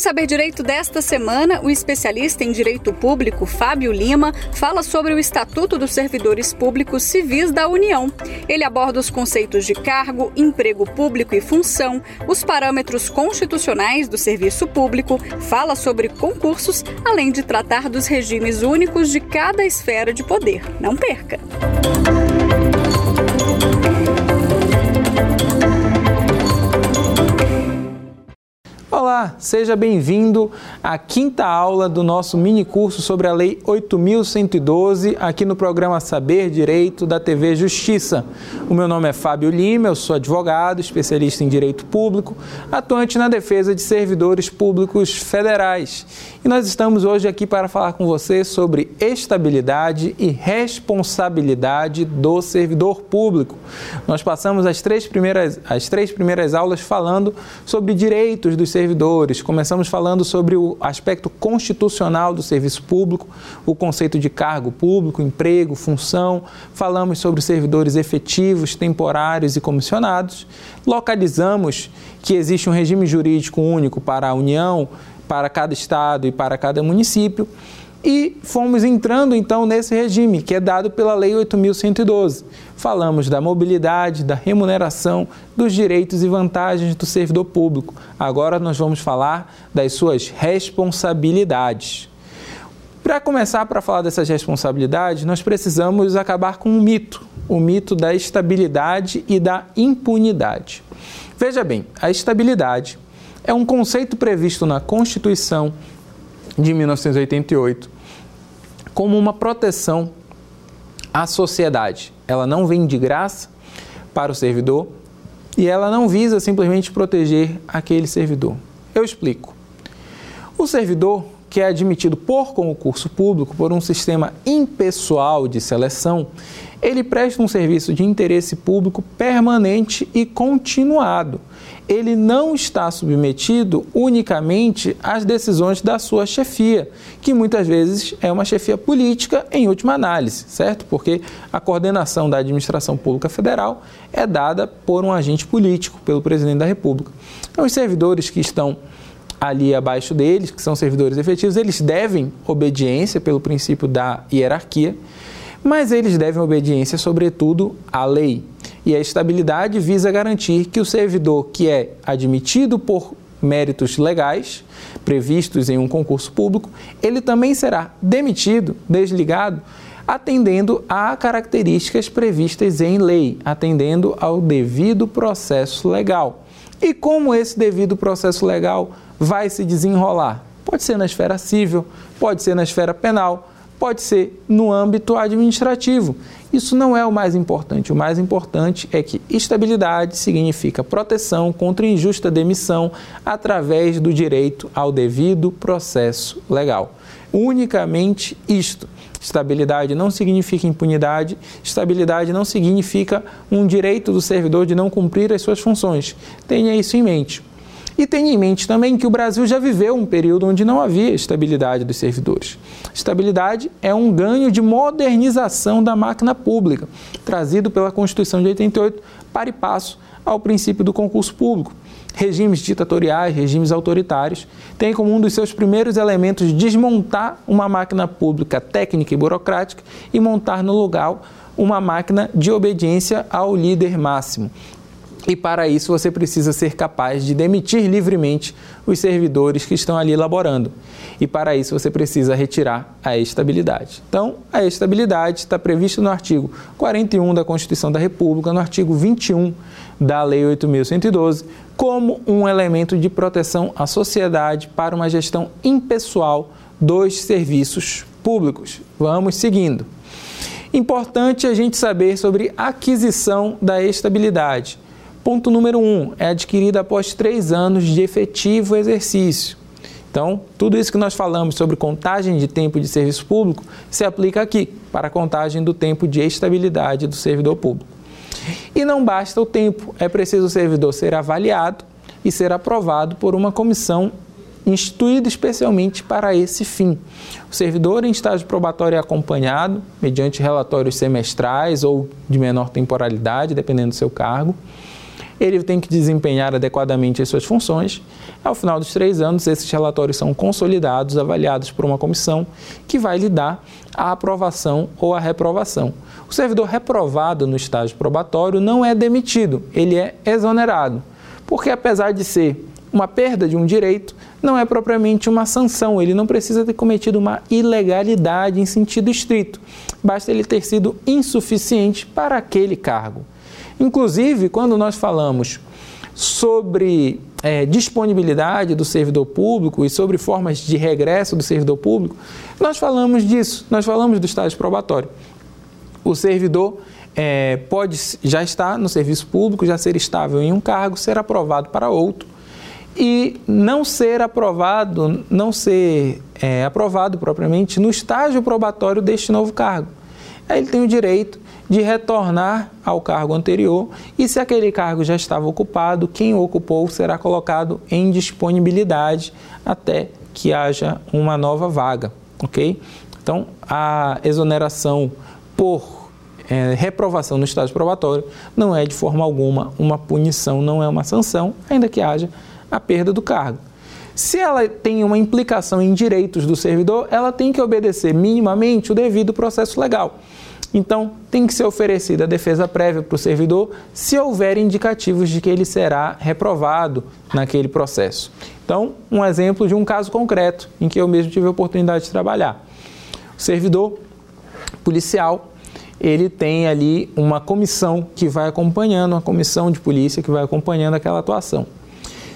Saber Direito desta semana, o especialista em direito público Fábio Lima fala sobre o Estatuto dos Servidores Públicos Civis da União. Ele aborda os conceitos de cargo, emprego público e função, os parâmetros constitucionais do serviço público, fala sobre concursos, além de tratar dos regimes únicos de cada esfera de poder. Não perca! Olá, seja bem-vindo à quinta aula do nosso mini curso sobre a Lei 8112 aqui no programa Saber Direito da TV Justiça. O meu nome é Fábio Lima, eu sou advogado, especialista em direito público, atuante na defesa de servidores públicos federais. E nós estamos hoje aqui para falar com você sobre estabilidade e responsabilidade do servidor público. Nós passamos as três primeiras, as três primeiras aulas falando sobre direitos dos servidores servidores. Começamos falando sobre o aspecto constitucional do serviço público, o conceito de cargo público, emprego, função. Falamos sobre servidores efetivos, temporários e comissionados. Localizamos que existe um regime jurídico único para a União, para cada estado e para cada município e fomos entrando então nesse regime que é dado pela Lei 8112. Falamos da mobilidade, da remuneração, dos direitos e vantagens do servidor público. Agora nós vamos falar das suas responsabilidades. Para começar para falar dessas responsabilidades, nós precisamos acabar com um mito, o mito da estabilidade e da impunidade. Veja bem, a estabilidade é um conceito previsto na Constituição de 1988 como uma proteção à sociedade. Ela não vem de graça para o servidor e ela não visa simplesmente proteger aquele servidor. Eu explico. O servidor que é admitido por concurso público por um sistema impessoal de seleção, ele presta um serviço de interesse público permanente e continuado ele não está submetido unicamente às decisões da sua chefia, que muitas vezes é uma chefia política em última análise, certo? Porque a coordenação da administração pública federal é dada por um agente político, pelo presidente da República. Então, os servidores que estão ali abaixo deles, que são servidores efetivos, eles devem obediência pelo princípio da hierarquia, mas eles devem obediência, sobretudo, à lei. E a estabilidade visa garantir que o servidor que é admitido por méritos legais previstos em um concurso público, ele também será demitido, desligado, atendendo a características previstas em lei, atendendo ao devido processo legal. E como esse devido processo legal vai se desenrolar? Pode ser na esfera civil, pode ser na esfera penal, pode ser no âmbito administrativo. Isso não é o mais importante. O mais importante é que estabilidade significa proteção contra injusta demissão através do direito ao devido processo legal. Unicamente isto. Estabilidade não significa impunidade, estabilidade não significa um direito do servidor de não cumprir as suas funções. Tenha isso em mente. E tenha em mente também que o Brasil já viveu um período onde não havia estabilidade dos servidores. Estabilidade é um ganho de modernização da máquina pública, trazido pela Constituição de 88 para e passo ao princípio do concurso público. Regimes ditatoriais, regimes autoritários, têm como um dos seus primeiros elementos desmontar uma máquina pública técnica e burocrática e montar no lugar uma máquina de obediência ao líder máximo, e para isso você precisa ser capaz de demitir livremente os servidores que estão ali elaborando. E para isso você precisa retirar a estabilidade. Então, a estabilidade está prevista no artigo 41 da Constituição da República, no artigo 21 da Lei 8.112, como um elemento de proteção à sociedade para uma gestão impessoal dos serviços públicos. Vamos seguindo. Importante a gente saber sobre aquisição da estabilidade. Ponto número um, é adquirida após três anos de efetivo exercício. Então, tudo isso que nós falamos sobre contagem de tempo de serviço público se aplica aqui para a contagem do tempo de estabilidade do servidor público. E não basta o tempo, é preciso o servidor ser avaliado e ser aprovado por uma comissão instituída especialmente para esse fim. O servidor em estágio probatório é acompanhado mediante relatórios semestrais ou de menor temporalidade, dependendo do seu cargo ele tem que desempenhar adequadamente as suas funções. Ao final dos três anos, esses relatórios são consolidados, avaliados por uma comissão que vai lhe dar a aprovação ou a reprovação. O servidor reprovado no estágio probatório não é demitido, ele é exonerado, porque apesar de ser uma perda de um direito, não é propriamente uma sanção, ele não precisa ter cometido uma ilegalidade em sentido estrito, basta ele ter sido insuficiente para aquele cargo. Inclusive, quando nós falamos sobre é, disponibilidade do servidor público e sobre formas de regresso do servidor público, nós falamos disso, nós falamos do estágio probatório. O servidor é, pode já estar no serviço público, já ser estável em um cargo, ser aprovado para outro e não ser aprovado, não ser é, aprovado propriamente no estágio probatório deste novo cargo. Aí ele tem o direito de retornar ao cargo anterior e se aquele cargo já estava ocupado, quem o ocupou será colocado em disponibilidade até que haja uma nova vaga, ok? Então, a exoneração por é, reprovação no estágio probatório não é de forma alguma uma punição, não é uma sanção, ainda que haja a perda do cargo. Se ela tem uma implicação em direitos do servidor, ela tem que obedecer minimamente o devido processo legal. Então, tem que ser oferecida a defesa prévia para o servidor se houver indicativos de que ele será reprovado naquele processo. Então, um exemplo de um caso concreto em que eu mesmo tive a oportunidade de trabalhar. O servidor policial, ele tem ali uma comissão que vai acompanhando, uma comissão de polícia que vai acompanhando aquela atuação.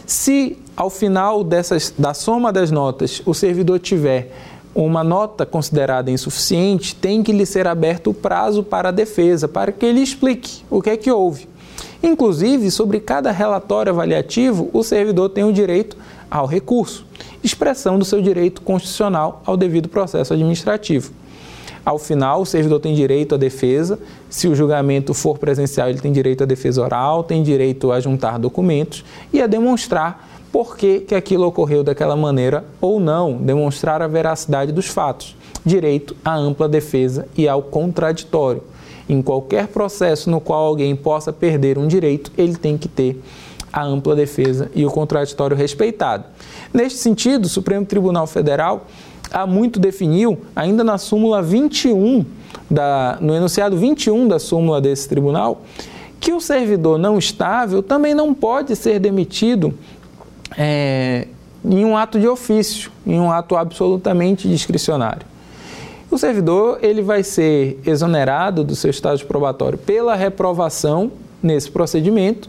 Se ao final dessas, da soma das notas o servidor tiver uma nota considerada insuficiente, tem que lhe ser aberto o prazo para a defesa, para que ele explique o que é que houve. Inclusive, sobre cada relatório avaliativo, o servidor tem o direito ao recurso, expressão do seu direito constitucional ao devido processo administrativo. Ao final, o servidor tem direito à defesa. Se o julgamento for presencial, ele tem direito à defesa oral, tem direito a juntar documentos e a demonstrar por que, que aquilo ocorreu daquela maneira ou não, demonstrar a veracidade dos fatos. Direito à ampla defesa e ao contraditório. Em qualquer processo no qual alguém possa perder um direito, ele tem que ter a ampla defesa e o contraditório respeitado. Neste sentido, o Supremo Tribunal Federal há muito definiu, ainda na súmula 21, da, no enunciado 21 da súmula desse tribunal, que o servidor não estável também não pode ser demitido é, em um ato de ofício, em um ato absolutamente discricionário. O servidor ele vai ser exonerado do seu estágio probatório pela reprovação nesse procedimento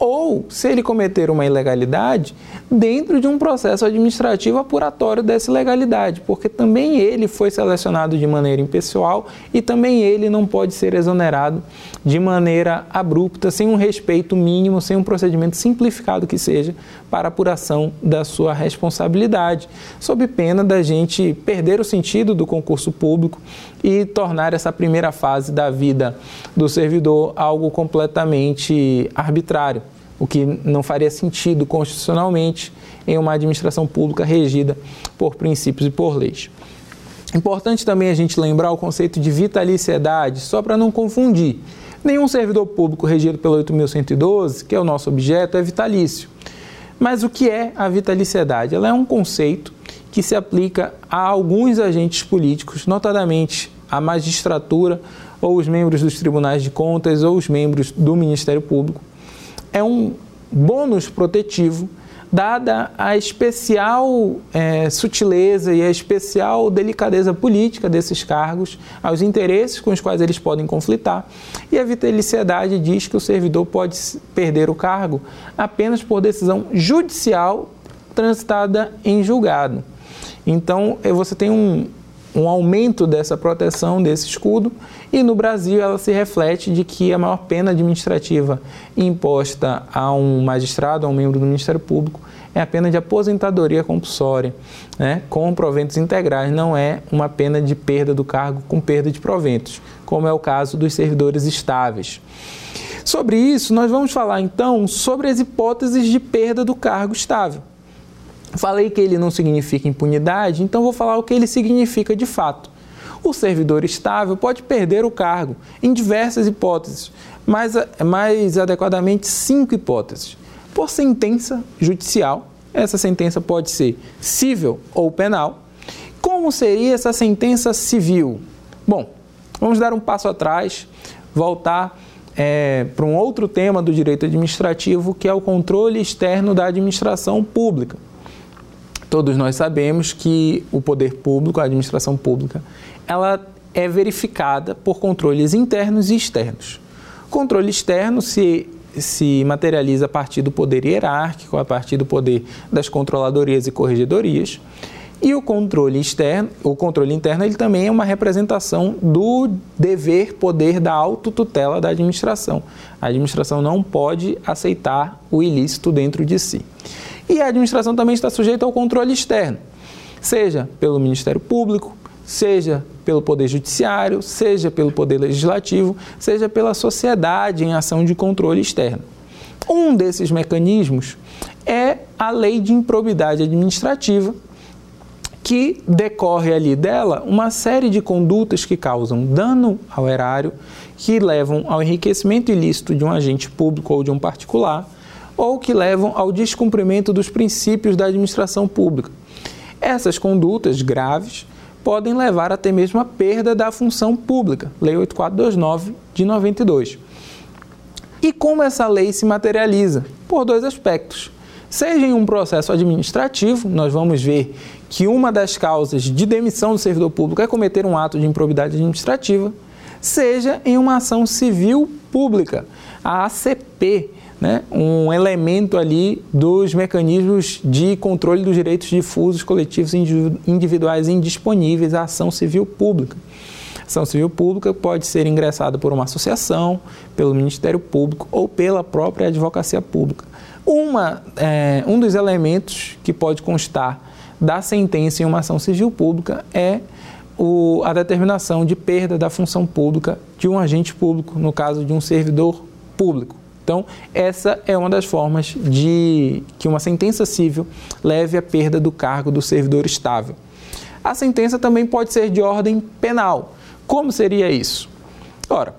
ou, se ele cometer uma ilegalidade, dentro de um processo administrativo apuratório dessa ilegalidade, porque também ele foi selecionado de maneira impessoal e também ele não pode ser exonerado de maneira abrupta, sem um respeito mínimo, sem um procedimento simplificado que seja para apuração da sua responsabilidade, sob pena da gente perder o sentido do concurso público e tornar essa primeira fase da vida do servidor algo completamente arbitrário, o que não faria sentido constitucionalmente em uma administração pública regida por princípios e por leis. Importante também a gente lembrar o conceito de vitaliciedade, só para não confundir. Nenhum servidor público regido pelo 8.112, que é o nosso objeto, é vitalício. Mas o que é a vitaliciedade? Ela é um conceito que se aplica a alguns agentes políticos, notadamente a magistratura ou os membros dos tribunais de contas ou os membros do Ministério Público. É um bônus protetivo dada a especial é, sutileza e a especial delicadeza política desses cargos, aos interesses com os quais eles podem conflitar. E a vitaliciedade diz que o servidor pode perder o cargo apenas por decisão judicial transitada em julgado. Então, eh, você tem um, um aumento dessa proteção, desse escudo, e no Brasil ela se reflete de que a maior pena administrativa imposta a um magistrado, a um membro do Ministério Público, é a pena de aposentadoria compulsória, né, com proventos integrais, não é uma pena de perda do cargo com perda de proventos, como é o caso dos servidores estáveis. Sobre isso, nós vamos falar então sobre as hipóteses de perda do cargo estável. Falei que ele não significa impunidade, então vou falar o que ele significa de fato. O servidor estável pode perder o cargo em diversas hipóteses, mais, mais adequadamente cinco hipóteses. Por sentença judicial, essa sentença pode ser civil ou penal. Como seria essa sentença civil? Bom, vamos dar um passo atrás, voltar é, para um outro tema do direito administrativo, que é o controle externo da administração pública. Todos nós sabemos que o poder público, a administração pública, ela é verificada por controles internos e externos. O controle externo se, se materializa a partir do poder hierárquico, a partir do poder das controladorias e corregedorias. E o controle externo, o controle interno, ele também é uma representação do dever, poder da autotutela da administração. A administração não pode aceitar o ilícito dentro de si. E a administração também está sujeita ao controle externo, seja pelo Ministério Público, seja pelo Poder Judiciário, seja pelo Poder Legislativo, seja pela sociedade em ação de controle externo. Um desses mecanismos é a Lei de Improbidade Administrativa, que decorre ali dela uma série de condutas que causam dano ao erário, que levam ao enriquecimento ilícito de um agente público ou de um particular, ou que levam ao descumprimento dos princípios da administração pública. Essas condutas graves podem levar até mesmo à perda da função pública, Lei 8429 de 92. E como essa lei se materializa? Por dois aspectos. Seja em um processo administrativo, nós vamos ver que uma das causas de demissão do servidor público é cometer um ato de improbidade administrativa, seja em uma ação civil pública, a ACP, né, um elemento ali dos mecanismos de controle dos direitos difusos, coletivos individuais indisponíveis à ação civil pública. A ação civil pública pode ser ingressada por uma associação, pelo Ministério Público ou pela própria advocacia pública. Uma, é, um dos elementos que pode constar da sentença em uma ação civil pública é o, a determinação de perda da função pública de um agente público, no caso de um servidor público. Então, essa é uma das formas de que uma sentença civil leve à perda do cargo do servidor estável. A sentença também pode ser de ordem penal. Como seria isso? Ora,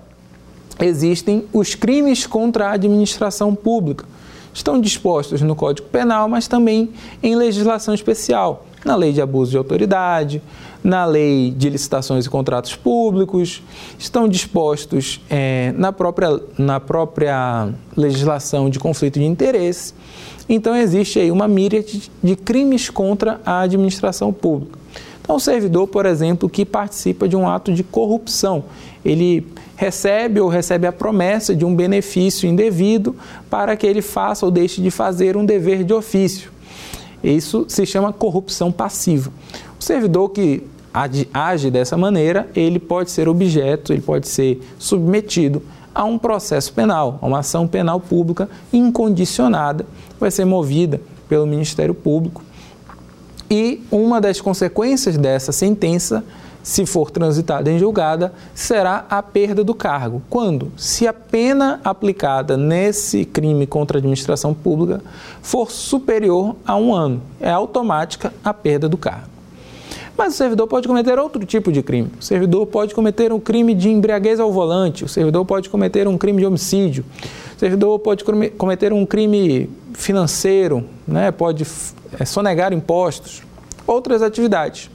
existem os crimes contra a administração pública estão dispostos no Código Penal, mas também em legislação especial, na Lei de Abuso de Autoridade, na Lei de Licitações e Contratos Públicos, estão dispostos é, na, própria, na própria legislação de conflito de interesse. Então, existe aí uma míriade de crimes contra a administração pública. Então, o servidor, por exemplo, que participa de um ato de corrupção, ele recebe ou recebe a promessa de um benefício indevido para que ele faça ou deixe de fazer um dever de ofício. Isso se chama corrupção passiva. O servidor que age dessa maneira, ele pode ser objeto, ele pode ser submetido a um processo penal, a uma ação penal pública incondicionada, vai ser movida pelo Ministério Público. E uma das consequências dessa sentença se for transitada em julgada, será a perda do cargo. Quando? Se a pena aplicada nesse crime contra a administração pública for superior a um ano. É automática a perda do cargo. Mas o servidor pode cometer outro tipo de crime. O servidor pode cometer um crime de embriaguez ao volante, o servidor pode cometer um crime de homicídio, o servidor pode cometer um crime financeiro, né? pode é, sonegar impostos, outras atividades.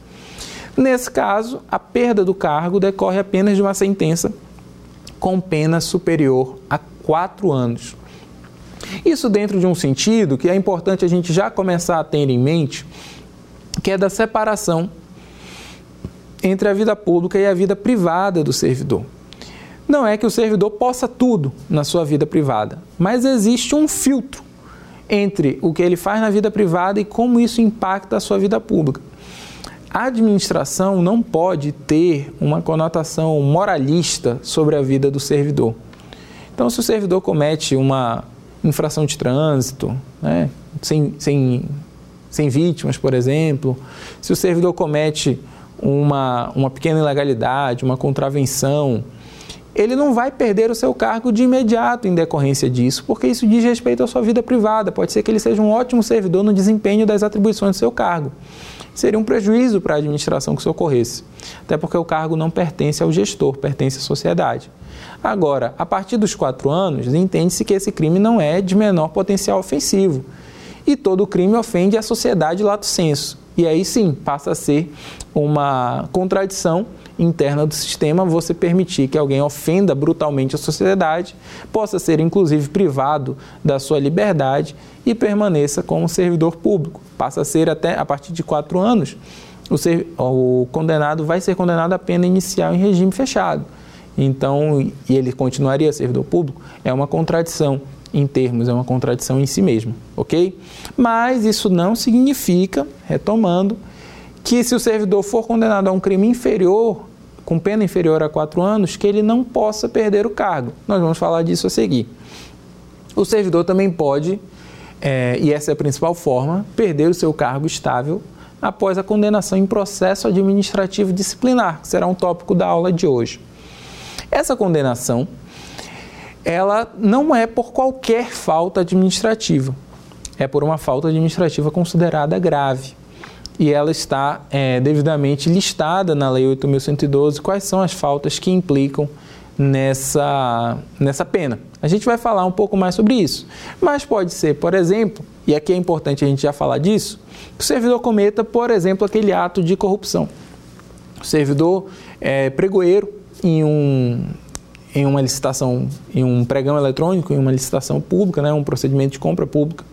Nesse caso, a perda do cargo decorre apenas de uma sentença com pena superior a quatro anos. Isso dentro de um sentido que é importante a gente já começar a ter em mente, que é da separação entre a vida pública e a vida privada do servidor. Não é que o servidor possa tudo na sua vida privada, mas existe um filtro entre o que ele faz na vida privada e como isso impacta a sua vida pública. A administração não pode ter uma conotação moralista sobre a vida do servidor. Então, se o servidor comete uma infração de trânsito, né, sem, sem, sem vítimas, por exemplo, se o servidor comete uma, uma pequena ilegalidade, uma contravenção, ele não vai perder o seu cargo de imediato em decorrência disso, porque isso diz respeito à sua vida privada. Pode ser que ele seja um ótimo servidor no desempenho das atribuições do seu cargo. seria um prejuízo para a administração que isso ocorresse, até porque o cargo não pertence ao gestor, pertence à sociedade. Agora, a partir dos quatro anos, entende-se que esse crime não é de menor potencial ofensivo e todo crime ofende a sociedade lato sensu. E aí sim passa a ser uma contradição interna do sistema você permitir que alguém ofenda brutalmente a sociedade, possa ser inclusive privado da sua liberdade e permaneça como servidor público. Passa a ser até a partir de quatro anos, o, ser, o condenado vai ser condenado a pena inicial em regime fechado. Então, e ele continuaria servidor público, é uma contradição em termos, é uma contradição em si mesmo, ok? Mas isso não significa, retomando, que se o servidor for condenado a um crime inferior, com pena inferior a quatro anos, que ele não possa perder o cargo. Nós vamos falar disso a seguir. O servidor também pode, é, e essa é a principal forma, perder o seu cargo estável após a condenação em processo administrativo disciplinar, que será um tópico da aula de hoje. Essa condenação, ela não é por qualquer falta administrativa, é por uma falta administrativa considerada grave e ela está é, devidamente listada na Lei 8.112 quais são as faltas que implicam nessa, nessa pena. A gente vai falar um pouco mais sobre isso. Mas pode ser, por exemplo, e aqui é importante a gente já falar disso, que o servidor cometa, por exemplo, aquele ato de corrupção. O servidor é pregoeiro em um em uma licitação, em um pregão eletrônico, em uma licitação pública, né, um procedimento de compra pública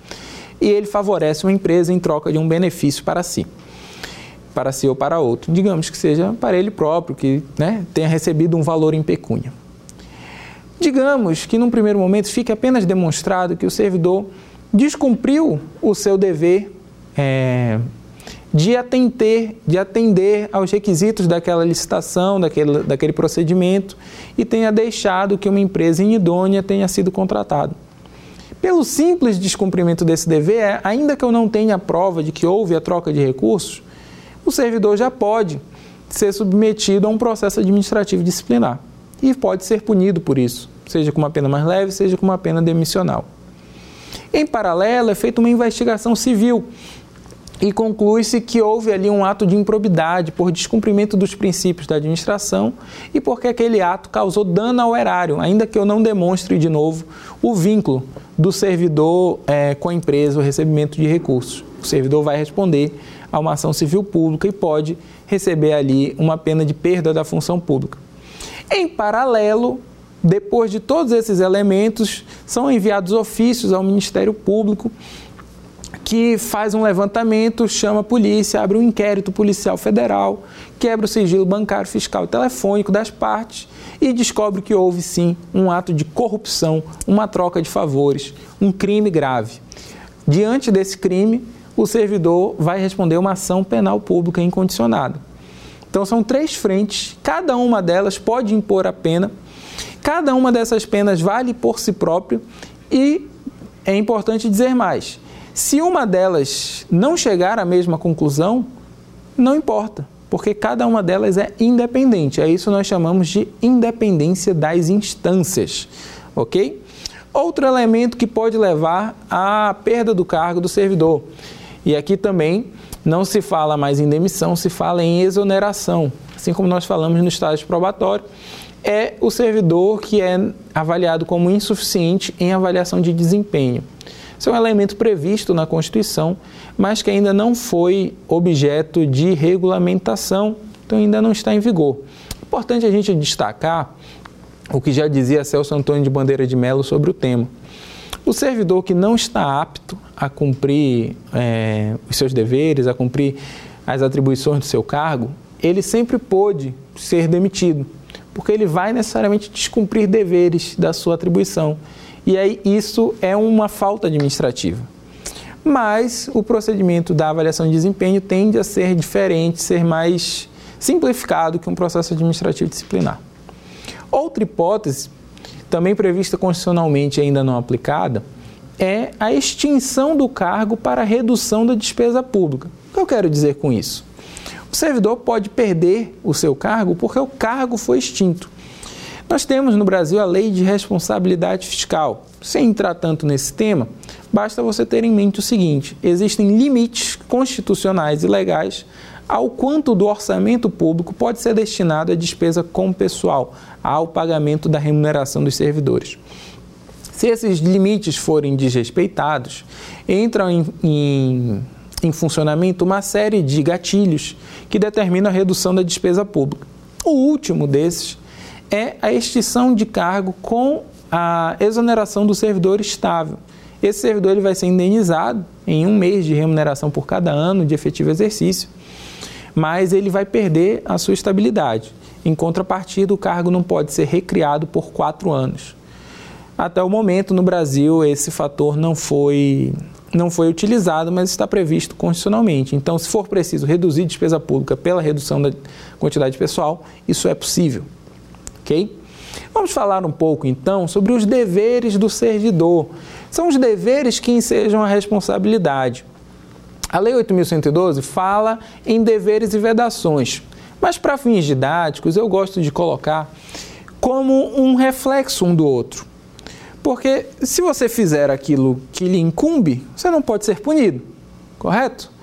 e ele favorece uma empresa em troca de um benefício para si, para si ou para outro. Digamos que seja para ele próprio, que né, tenha recebido um valor em pecúnia. Digamos que num primeiro momento fique apenas demonstrado que o servidor descumpriu o seu dever é, de, atender, de atender aos requisitos daquela licitação, daquele, daquele procedimento e tenha deixado que uma empresa inidônea tenha sido contratada. Pelo simples descumprimento desse dever, ainda que eu não tenha prova de que houve a troca de recursos, o servidor já pode ser submetido a um processo administrativo disciplinar e pode ser punido por isso, seja com uma pena mais leve, seja com uma pena demissional. Em paralelo, é feita uma investigação civil e conclui-se que houve ali um ato de improbidade por descumprimento dos princípios da administração e porque aquele ato causou dano ao erário, ainda que eu não demonstre de novo o vínculo do servidor é, com a empresa, o recebimento de recursos. O servidor vai responder a uma ação civil pública e pode receber ali uma pena de perda da função pública. Em paralelo, depois de todos esses elementos, são enviados ofícios ao Ministério Público que faz um levantamento, chama a polícia, abre um inquérito policial federal, quebra o sigilo bancário, fiscal e telefônico das partes e descobre que houve sim um ato de corrupção, uma troca de favores, um crime grave. Diante desse crime, o servidor vai responder uma ação penal pública incondicionada. Então são três frentes, cada uma delas pode impor a pena, cada uma dessas penas vale por si próprio e é importante dizer mais se uma delas não chegar à mesma conclusão, não importa, porque cada uma delas é independente. É isso que nós chamamos de independência das instâncias, ok? Outro elemento que pode levar à perda do cargo do servidor. E aqui também não se fala mais em demissão, se fala em exoneração. Assim como nós falamos no estágio probatório, é o servidor que é avaliado como insuficiente em avaliação de desempenho. Isso é um elemento previsto na Constituição, mas que ainda não foi objeto de regulamentação, então ainda não está em vigor. Importante a gente destacar o que já dizia Celso Antônio de Bandeira de Melo sobre o tema. O servidor que não está apto a cumprir é, os seus deveres, a cumprir as atribuições do seu cargo, ele sempre pôde ser demitido, porque ele vai necessariamente descumprir deveres da sua atribuição. E aí isso é uma falta administrativa. Mas o procedimento da avaliação de desempenho tende a ser diferente, ser mais simplificado que um processo administrativo disciplinar. Outra hipótese, também prevista constitucionalmente e ainda não aplicada, é a extinção do cargo para redução da despesa pública. O que eu quero dizer com isso? O servidor pode perder o seu cargo porque o cargo foi extinto. Nós temos no Brasil a lei de responsabilidade fiscal. Sem entrar tanto nesse tema, basta você ter em mente o seguinte: existem limites constitucionais e legais ao quanto do orçamento público pode ser destinado à despesa com pessoal, ao pagamento da remuneração dos servidores. Se esses limites forem desrespeitados, entram em, em, em funcionamento uma série de gatilhos que determinam a redução da despesa pública. O último desses é a extinção de cargo com a exoneração do servidor estável. Esse servidor ele vai ser indenizado em um mês de remuneração por cada ano de efetivo exercício, mas ele vai perder a sua estabilidade. Em contrapartida, o cargo não pode ser recriado por quatro anos. Até o momento, no Brasil, esse fator não foi, não foi utilizado, mas está previsto constitucionalmente. Então, se for preciso reduzir despesa pública pela redução da quantidade de pessoal, isso é possível. Ok? Vamos falar um pouco então sobre os deveres do servidor. São os deveres que ensejam a responsabilidade. A Lei 8.112 fala em deveres e vedações, mas para fins didáticos eu gosto de colocar como um reflexo um do outro. Porque se você fizer aquilo que lhe incumbe, você não pode ser punido, correto?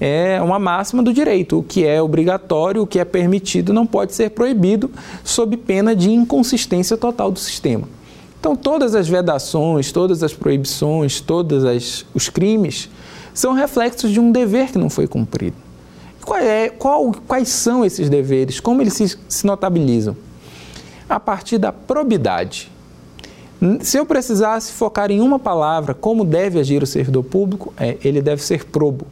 É uma máxima do direito. O que é obrigatório, o que é permitido, não pode ser proibido, sob pena de inconsistência total do sistema. Então, todas as vedações, todas as proibições, todos os crimes são reflexos de um dever que não foi cumprido. Qual é, qual, quais são esses deveres? Como eles se, se notabilizam? A partir da probidade. Se eu precisasse focar em uma palavra, como deve agir o servidor público, é, ele deve ser probo.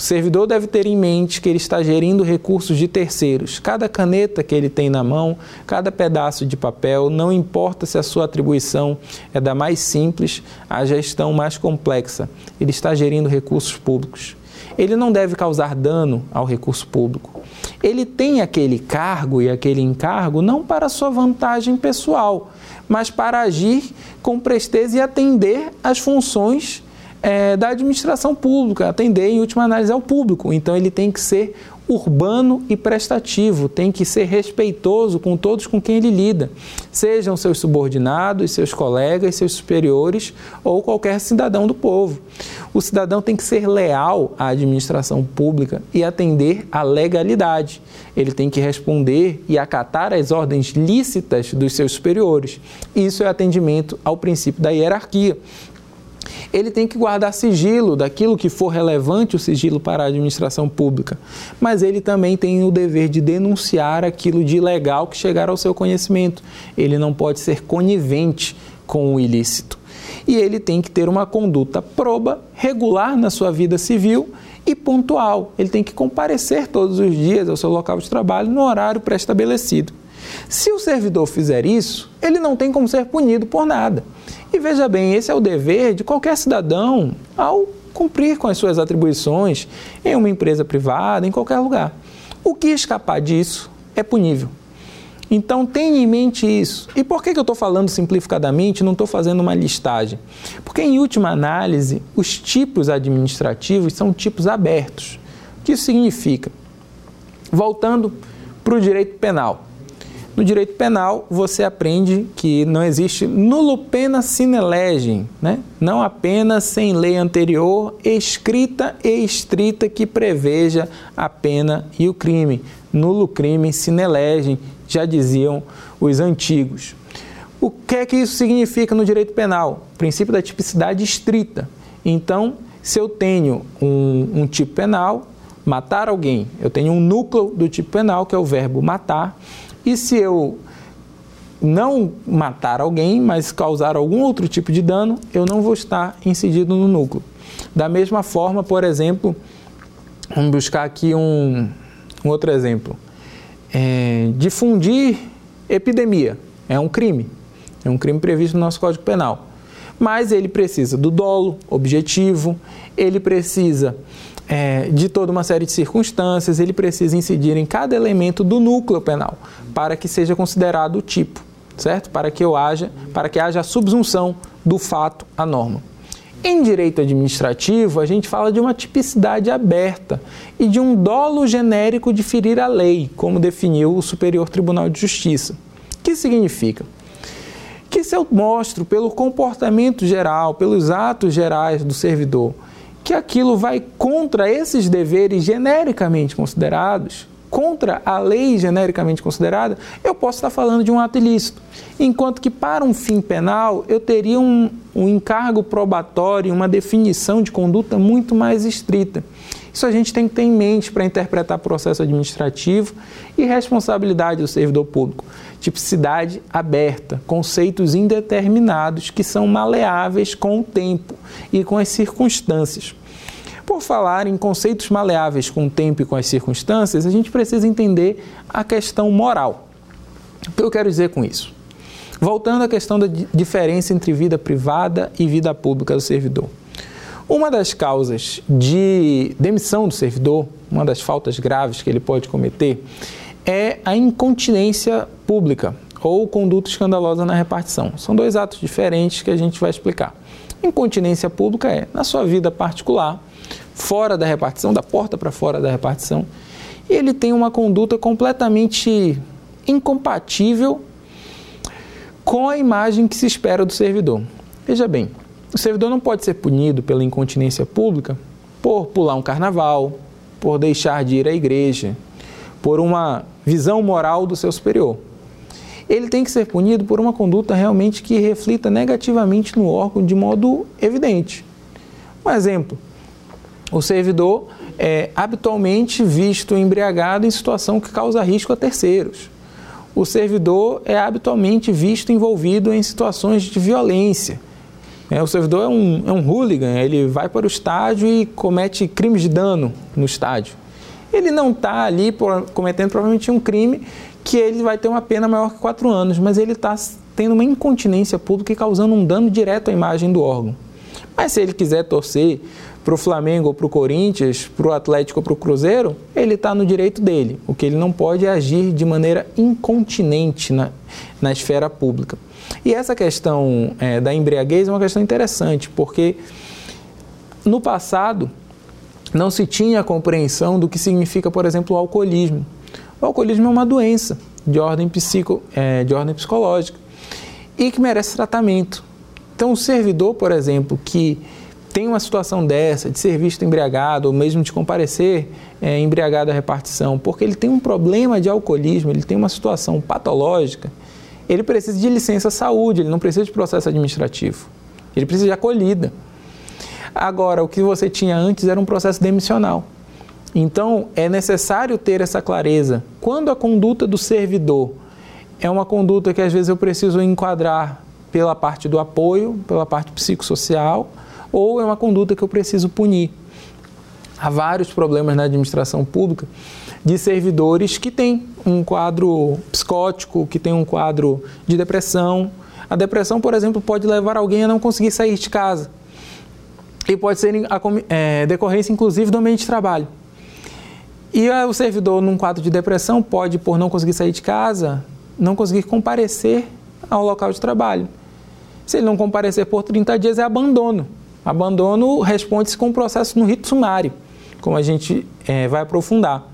O servidor deve ter em mente que ele está gerindo recursos de terceiros. Cada caneta que ele tem na mão, cada pedaço de papel, não importa se a sua atribuição é da mais simples à gestão mais complexa, ele está gerindo recursos públicos. Ele não deve causar dano ao recurso público. Ele tem aquele cargo e aquele encargo não para sua vantagem pessoal, mas para agir com presteza e atender às funções é, da administração pública, atender em última análise ao público. Então ele tem que ser urbano e prestativo, tem que ser respeitoso com todos com quem ele lida, sejam seus subordinados, seus colegas, seus superiores ou qualquer cidadão do povo. O cidadão tem que ser leal à administração pública e atender à legalidade. Ele tem que responder e acatar as ordens lícitas dos seus superiores. Isso é atendimento ao princípio da hierarquia ele tem que guardar sigilo daquilo que for relevante o sigilo para a administração pública, mas ele também tem o dever de denunciar aquilo de ilegal que chegar ao seu conhecimento. Ele não pode ser conivente com o ilícito. E ele tem que ter uma conduta proba, regular na sua vida civil e pontual. Ele tem que comparecer todos os dias ao seu local de trabalho no horário pré-estabelecido. Se o servidor fizer isso, ele não tem como ser punido por nada. E veja bem, esse é o dever de qualquer cidadão ao cumprir com as suas atribuições em uma empresa privada, em qualquer lugar. O que escapar disso é punível. Então tenha em mente isso. E por que, eu estou falando simplificadamente, não estou fazendo uma listagem? Porque, em última análise, os tipos administrativos são tipos abertos. O que isso significa? Voltando para o direito penal. No direito penal, você aprende que não existe nulo pena sine lege, né? não apenas sem lei anterior, escrita e estrita que preveja a pena e o crime. Nulo crime sine lege, já diziam os antigos. O que é que isso significa no direito penal? O princípio da tipicidade estrita. Então, se eu tenho um, um tipo penal, matar alguém, eu tenho um núcleo do tipo penal, que é o verbo matar, e se eu não matar alguém, mas causar algum outro tipo de dano, eu não vou estar incidido no núcleo. Da mesma forma, por exemplo, vamos buscar aqui um, um outro exemplo. É, difundir epidemia é um crime, é um crime previsto no nosso Código Penal. Mas ele precisa do dolo objetivo, ele precisa é, de toda uma série de circunstâncias, ele precisa incidir em cada elemento do núcleo penal para que seja considerado o tipo, certo? Para que eu haja, para que haja a subsunção do fato à norma. Em direito administrativo, a gente fala de uma tipicidade aberta e de um dolo genérico de ferir a lei, como definiu o Superior Tribunal de Justiça. O que significa? que se eu mostro pelo comportamento geral, pelos atos gerais do servidor, que aquilo vai contra esses deveres genericamente considerados, contra a lei genericamente considerada, eu posso estar falando de um ato ilícito. Enquanto que para um fim penal, eu teria um, um encargo probatório, uma definição de conduta muito mais estrita. Isso a gente tem que ter em mente para interpretar processo administrativo e responsabilidade do servidor público. Tipicidade aberta, conceitos indeterminados que são maleáveis com o tempo e com as circunstâncias. Por falar em conceitos maleáveis com o tempo e com as circunstâncias, a gente precisa entender a questão moral. O que eu quero dizer com isso? Voltando à questão da diferença entre vida privada e vida pública do servidor. Uma das causas de demissão do servidor, uma das faltas graves que ele pode cometer, é a incontinência pública ou conduta escandalosa na repartição. São dois atos diferentes que a gente vai explicar. Incontinência pública é na sua vida particular, fora da repartição, da porta para fora da repartição, e ele tem uma conduta completamente incompatível com a imagem que se espera do servidor. Veja bem, o servidor não pode ser punido pela incontinência pública por pular um carnaval, por deixar de ir à igreja, por uma visão moral do seu superior. Ele tem que ser punido por uma conduta realmente que reflita negativamente no órgão de modo evidente. Um exemplo: o servidor é habitualmente visto embriagado em situação que causa risco a terceiros. O servidor é habitualmente visto envolvido em situações de violência é, o servidor é um, é um hooligan, ele vai para o estádio e comete crimes de dano no estádio. Ele não está ali por, cometendo provavelmente um crime que ele vai ter uma pena maior que quatro anos, mas ele está tendo uma incontinência pública e causando um dano direto à imagem do órgão. Mas se ele quiser torcer para o Flamengo ou para o Corinthians, para o Atlético ou para o Cruzeiro, ele está no direito dele. O que ele não pode é agir de maneira incontinente na, na esfera pública. E essa questão é, da embriaguez é uma questão interessante, porque no passado não se tinha a compreensão do que significa, por exemplo, o alcoolismo. O alcoolismo é uma doença de ordem, psico, é, de ordem psicológica e que merece tratamento. Então, o servidor, por exemplo, que tem uma situação dessa, de ser visto embriagado, ou mesmo de comparecer é, embriagado à repartição, porque ele tem um problema de alcoolismo, ele tem uma situação patológica, ele precisa de licença saúde, ele não precisa de processo administrativo. Ele precisa de acolhida. Agora, o que você tinha antes era um processo demissional. Então, é necessário ter essa clareza. Quando a conduta do servidor é uma conduta que às vezes eu preciso enquadrar pela parte do apoio, pela parte psicossocial, ou é uma conduta que eu preciso punir. Há vários problemas na administração pública de servidores que têm um quadro psicótico, que tem um quadro de depressão. A depressão, por exemplo, pode levar alguém a não conseguir sair de casa. E pode ser a é, decorrência, inclusive, do ambiente de trabalho. E o servidor, num quadro de depressão, pode, por não conseguir sair de casa, não conseguir comparecer ao local de trabalho. Se ele não comparecer por 30 dias, é abandono. Abandono responde-se com um processo no rito sumário, como a gente é, vai aprofundar.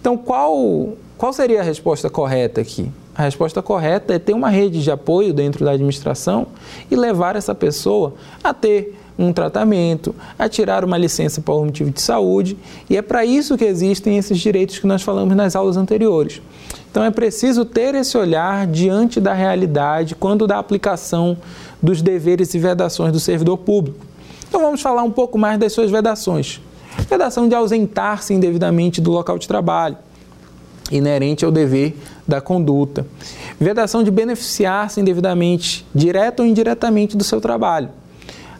Então, qual, qual seria a resposta correta aqui? A resposta correta é ter uma rede de apoio dentro da administração e levar essa pessoa a ter um tratamento, a tirar uma licença por motivo de saúde, e é para isso que existem esses direitos que nós falamos nas aulas anteriores. Então é preciso ter esse olhar diante da realidade quando da aplicação dos deveres e vedações do servidor público. Então vamos falar um pouco mais das suas vedações. Vedação de ausentar-se indevidamente do local de trabalho, inerente ao dever da conduta. Vedação de beneficiar-se indevidamente, direta ou indiretamente, do seu trabalho.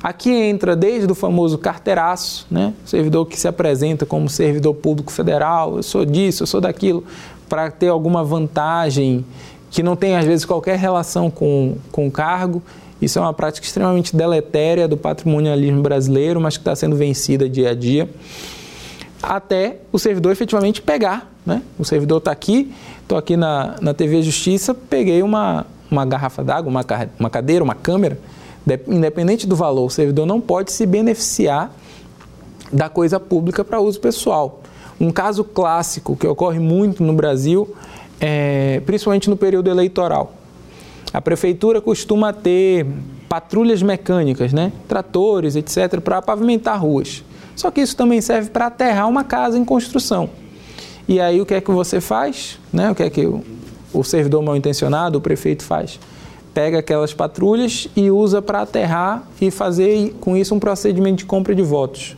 Aqui entra desde o famoso carteiraço, né? servidor que se apresenta como servidor público federal, eu sou disso, eu sou daquilo, para ter alguma vantagem que não tem às vezes qualquer relação com, com o cargo isso é uma prática extremamente deletéria do patrimonialismo brasileiro, mas que está sendo vencida dia a dia, até o servidor efetivamente pegar. Né? O servidor está aqui, estou aqui na, na TV Justiça, peguei uma, uma garrafa d'água, uma, uma cadeira, uma câmera, independente do valor, o servidor não pode se beneficiar da coisa pública para uso pessoal. Um caso clássico que ocorre muito no Brasil, é, principalmente no período eleitoral A prefeitura costuma ter patrulhas mecânicas, né? tratores, etc., para pavimentar ruas. Só que isso também serve para aterrar uma casa em construção. E aí o que é que você faz? Né? O que é que o, o servidor mal intencionado, o prefeito faz? Pega aquelas patrulhas e usa para aterrar e fazer com isso um procedimento de compra de votos.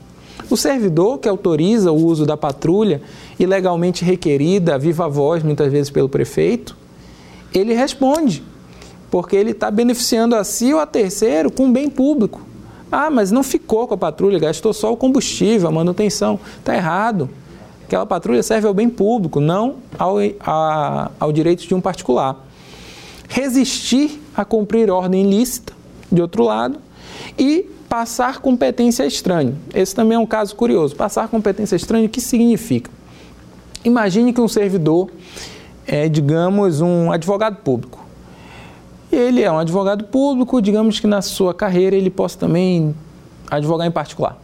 O servidor que autoriza o uso da patrulha, ilegalmente requerida, viva voz, muitas vezes pelo prefeito, ele responde, porque ele está beneficiando a si ou a terceiro com um bem público. Ah, mas não ficou com a patrulha, gastou só o combustível, a manutenção. Está errado. Aquela patrulha serve ao bem público, não ao, a, ao direito de um particular. Resistir a cumprir ordem ilícita, de outro lado, e passar competência estranha. Esse também é um caso curioso. Passar competência estranha, o que significa? Imagine que um servidor é, digamos, um advogado público. Ele é um advogado público, digamos que na sua carreira ele possa também advogar em particular.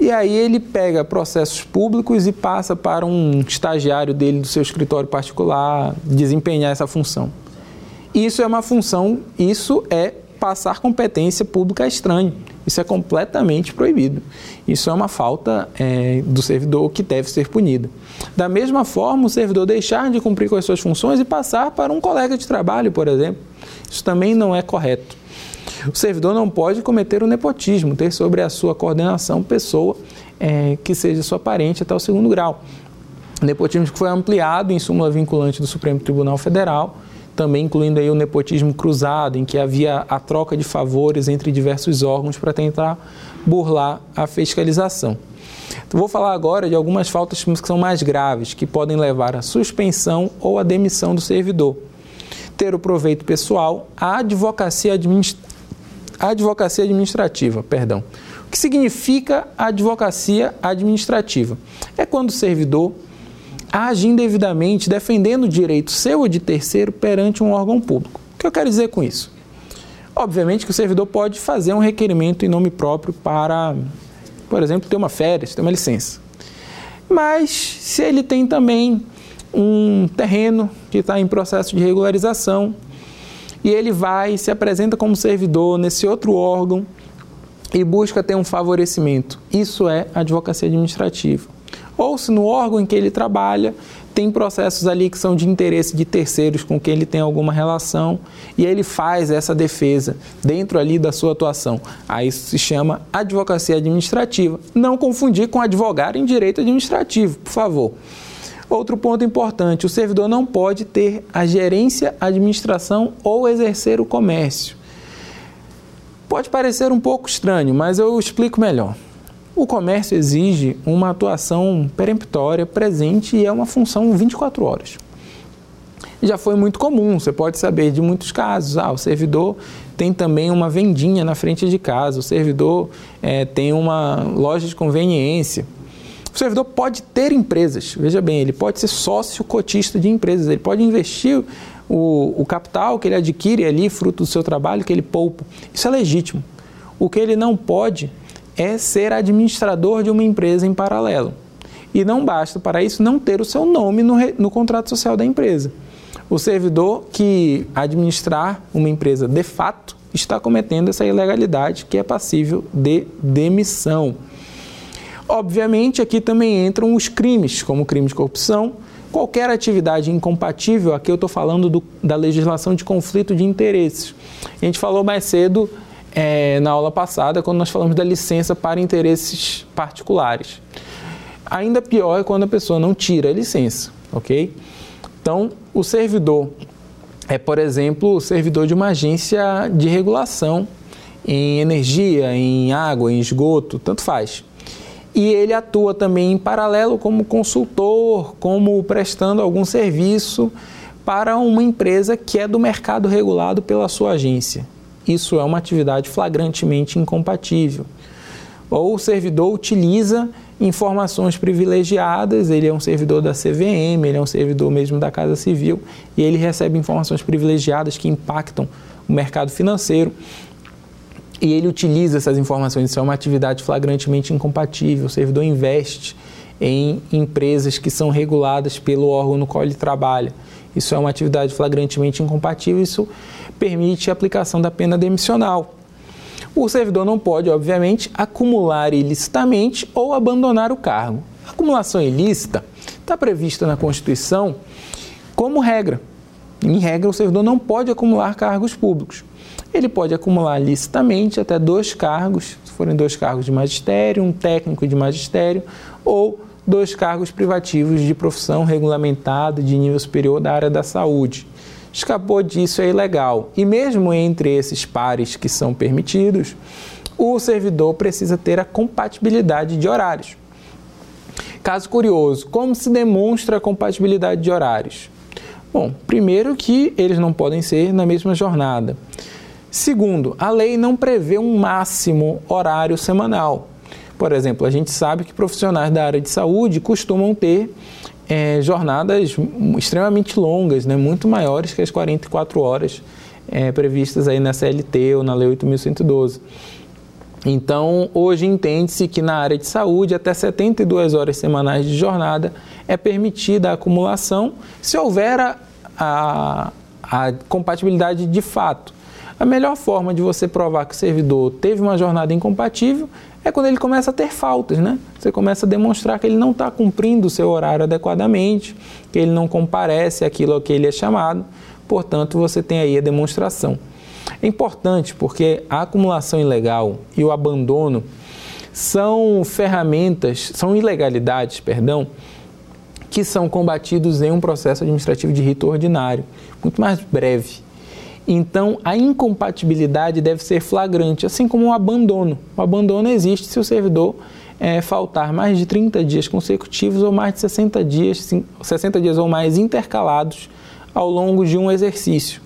E aí ele pega processos públicos e passa para um estagiário dele do seu escritório particular desempenhar essa função. Isso é uma função, isso é passar competência pública estranha. Isso é completamente proibido. Isso é uma falta é, do servidor que deve ser punida. Da mesma forma, o servidor deixar de cumprir com as suas funções e passar para um colega de trabalho, por exemplo. Isso também não é correto. O servidor não pode cometer o nepotismo, ter sobre a sua coordenação pessoa é, que seja sua parente até o segundo grau. O nepotismo que foi ampliado em súmula vinculante do Supremo Tribunal Federal, também incluindo aí o nepotismo cruzado, em que havia a troca de favores entre diversos órgãos para tentar burlar a fiscalização. Então, vou falar agora de algumas faltas que são mais graves, que podem levar à suspensão ou à demissão do servidor. Ter o proveito pessoal, a advocacia, administ... a advocacia administrativa, perdão. O que significa advocacia administrativa? É quando o servidor age indevidamente defendendo o direito seu ou de terceiro perante um órgão público. O que eu quero dizer com isso? Obviamente que o servidor pode fazer um requerimento em nome próprio para, por exemplo, ter uma férias, ter uma licença. Mas se ele tem também um terreno que está em processo de regularização e ele vai se apresenta como servidor nesse outro órgão e busca ter um favorecimento, isso é advocacia administrativa ou se no órgão em que ele trabalha tem processos ali que são de interesse de terceiros com quem ele tem alguma relação e ele faz essa defesa dentro ali da sua atuação. Aí isso se chama advocacia administrativa. Não confundir com advogar em direito administrativo, por favor. Outro ponto importante: o servidor não pode ter a gerência, administração ou exercer o comércio. Pode parecer um pouco estranho, mas eu explico melhor. O comércio exige uma atuação peremptória, presente e é uma função 24 horas. Já foi muito comum, você pode saber de muitos casos. Ah, o servidor tem também uma vendinha na frente de casa, o servidor é, tem uma loja de conveniência. O servidor pode ter empresas, veja bem, ele pode ser sócio cotista de empresas, ele pode investir o, o capital que ele adquire ali, fruto do seu trabalho, que ele poupa. Isso é legítimo. O que ele não pode é ser administrador de uma empresa em paralelo. E não basta para isso não ter o seu nome no, no contrato social da empresa. O servidor que administrar uma empresa de fato está cometendo essa ilegalidade que é passível de demissão. Obviamente, aqui também entram os crimes, como crime de corrupção, qualquer atividade incompatível, aqui eu estou falando do, da legislação de conflito de interesses. A gente falou mais cedo é, na aula passada, quando nós falamos da licença para interesses particulares. Ainda pior é quando a pessoa não tira a licença, ok? Então, o servidor é, por exemplo, o servidor de uma agência de regulação em energia, em água, em esgoto, tanto faz. E ele atua também em paralelo como consultor, como prestando algum serviço para uma empresa que é do mercado regulado pela sua agência isso é uma atividade flagrantemente incompatível. Ou o servidor utiliza informações privilegiadas, ele é um servidor da CVM, ele é um servidor mesmo da Casa Civil, e ele recebe informações privilegiadas que impactam o mercado financeiro. E ele utiliza essas informações, isso é uma atividade flagrantemente incompatível. O servidor investe em empresas que são reguladas pelo órgão no qual ele trabalha. Isso é uma atividade flagrantemente incompatível, isso permite a aplicação da pena demissional. O servidor não pode, obviamente, acumular ilicitamente ou abandonar o cargo. A acumulação ilícita está prevista na Constituição como regra. Em regra, o servidor não pode acumular cargos públicos. Ele pode acumular licitamente até dois cargos, se forem dois cargos de magistério, um técnico de magistério ou dois cargos privativos de profissão regulamentada de nível superior da área da saúde. Escapou disso é ilegal. E mesmo entre esses pares que são permitidos, o servidor precisa ter a compatibilidade de horários. Caso curioso, como se demonstra a compatibilidade de horários? Bom, primeiro que eles não podem ser na mesma jornada. Segundo, a lei não prevê um máximo horário semanal. Por exemplo, a gente sabe que profissionais da área de saúde costumam ter é, jornadas extremamente longas, né, muito maiores que as 44 horas é, previstas aí na CLT ou na Lei 8.112. Então, hoje entende-se que na área de saúde, até 72 horas semanais de jornada é permitida a acumulação se houver a, a, a compatibilidade de fato. A melhor forma de você provar que o servidor teve uma jornada incompatível é quando ele começa a ter faltas, né? Você começa a demonstrar que ele não está cumprindo o seu horário adequadamente, que ele não comparece aquilo a que ele é chamado, portanto, você tem aí a demonstração. É importante porque a acumulação ilegal e o abandono são ferramentas, são ilegalidades, perdão, que são combatidos em um processo administrativo de rito ordinário, muito mais breve. Então, a incompatibilidade deve ser flagrante, assim como o abandono. O abandono existe se o servidor é, faltar mais de 30 dias consecutivos ou mais de 60 dias, 60 dias ou mais intercalados ao longo de um exercício.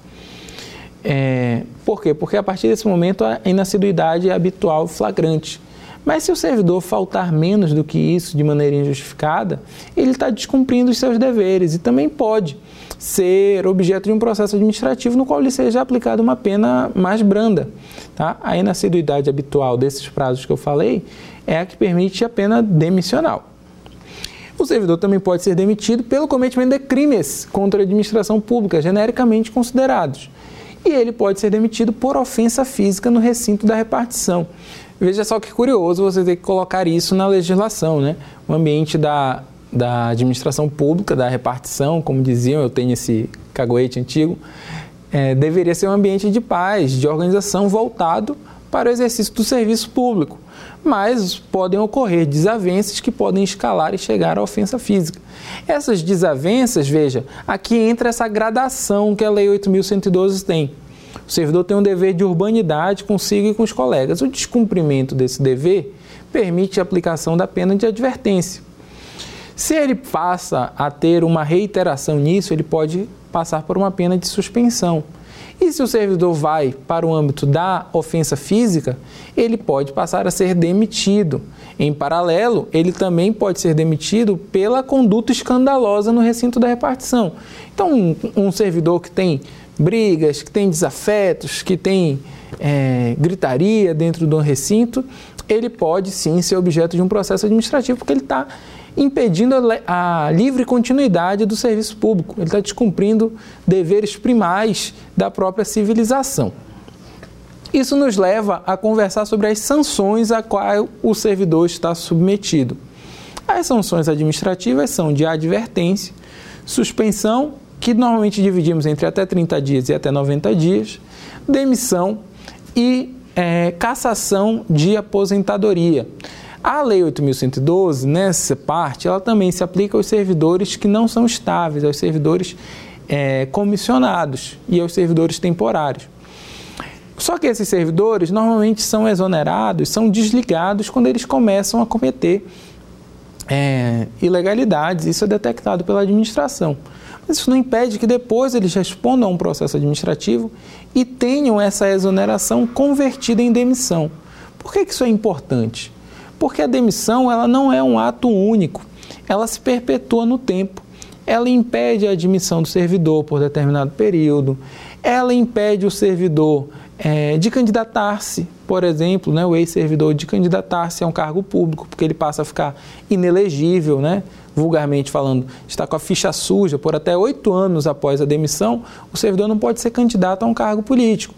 É, por quê? Porque a partir desse momento a inassiduidade é habitual flagrante. Mas se o servidor faltar menos do que isso de maneira injustificada, ele está descumprindo os seus deveres e também pode ser objeto de um processo administrativo no qual lhe seja aplicada uma pena mais branda. Tá? A inassiduidade habitual desses prazos que eu falei é a que permite a pena demissional. O servidor também pode ser demitido pelo cometimento de crimes contra a administração pública, genericamente considerados. E ele pode ser demitido por ofensa física no recinto da repartição. Veja só que curioso você ter que colocar isso na legislação, né? O ambiente da da administração pública, da repartição, como diziam, eu tenho esse cagoete antigo, é, deveria ser um ambiente de paz, de organização voltado para o exercício do serviço público. Mas podem ocorrer desavenças que podem escalar e chegar à ofensa física. Essas desavenças, veja, aqui entra essa gradação que a Lei 8.112 tem. O servidor tem um dever de urbanidade consigo e com os colegas. O descumprimento desse dever permite a aplicação da pena de advertência. Se ele passa a ter uma reiteração nisso, ele pode passar por uma pena de suspensão. E se o servidor vai para o âmbito da ofensa física, ele pode passar a ser demitido. Em paralelo, ele também pode ser demitido pela conduta escandalosa no recinto da repartição. Então, um, um servidor que tem brigas, que tem desafetos, que tem é, gritaria dentro do recinto, ele pode sim ser objeto de um processo administrativo, porque ele está impedindo a, a livre continuidade do serviço público. Ele está descumprindo deveres primais da própria civilização. Isso nos leva a conversar sobre as sanções a qual o servidor está submetido. As sanções administrativas são de advertência, suspensão, que normalmente dividimos entre até 30 dias e até 90 dias, demissão e é, cassação de aposentadoria. A Lei 8.112, nessa parte, ela também se aplica aos servidores que não são estáveis, aos servidores é, comissionados e aos servidores temporários. Só que esses servidores normalmente são exonerados, são desligados quando eles começam a cometer é, ilegalidades. Isso é detectado pela administração. Isso não impede que depois eles respondam a um processo administrativo e tenham essa exoneração convertida em demissão. Por que, que isso é importante? Porque a demissão ela não é um ato único, ela se perpetua no tempo. Ela impede a admissão do servidor por determinado período, ela impede o servidor é, de candidatar-se por exemplo, né, o ex-servidor de candidatar-se a um cargo público, porque ele passa a ficar inelegível, né, vulgarmente falando, está com a ficha suja por até oito anos após a demissão, o servidor não pode ser candidato a um cargo político.